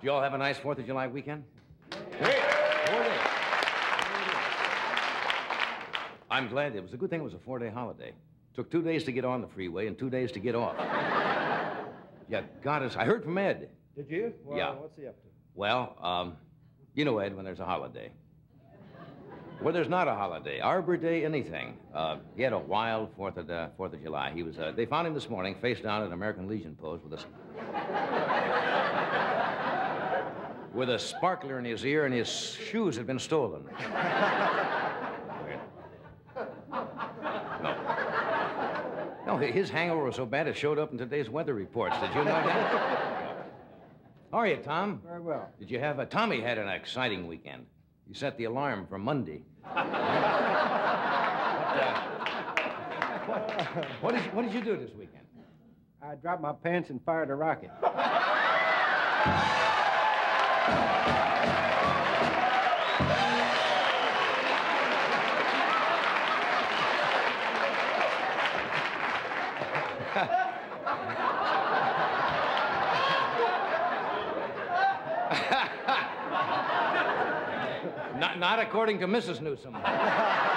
Did you all have a nice 4th of July weekend? Great. Four days. I'm glad. It was a good thing it was a four day holiday. Took two days to get on the freeway and two days to get off. yeah, got us. I heard from Ed. Did you? Well, Yeah. What's he up to? Well, um, you know, Ed, when there's a holiday. Where there's not a holiday, Arbor Day, anything. Uh, he had a wild Fourth of uh, Fourth of July. He was. Uh, they found him this morning, face down in an American Legion pose with a with a sparkler in his ear, and his shoes had been stolen. no. No, his hangover was so bad it showed up in today's weather reports. Did you know that? How are you, Tom? Very well. Did you have a... Tommy had an exciting weekend. He set the alarm for Monday. what, uh, what, did what did you do this weekend? I dropped my pants and fired a rocket. Not, not according to Mrs. Newsom.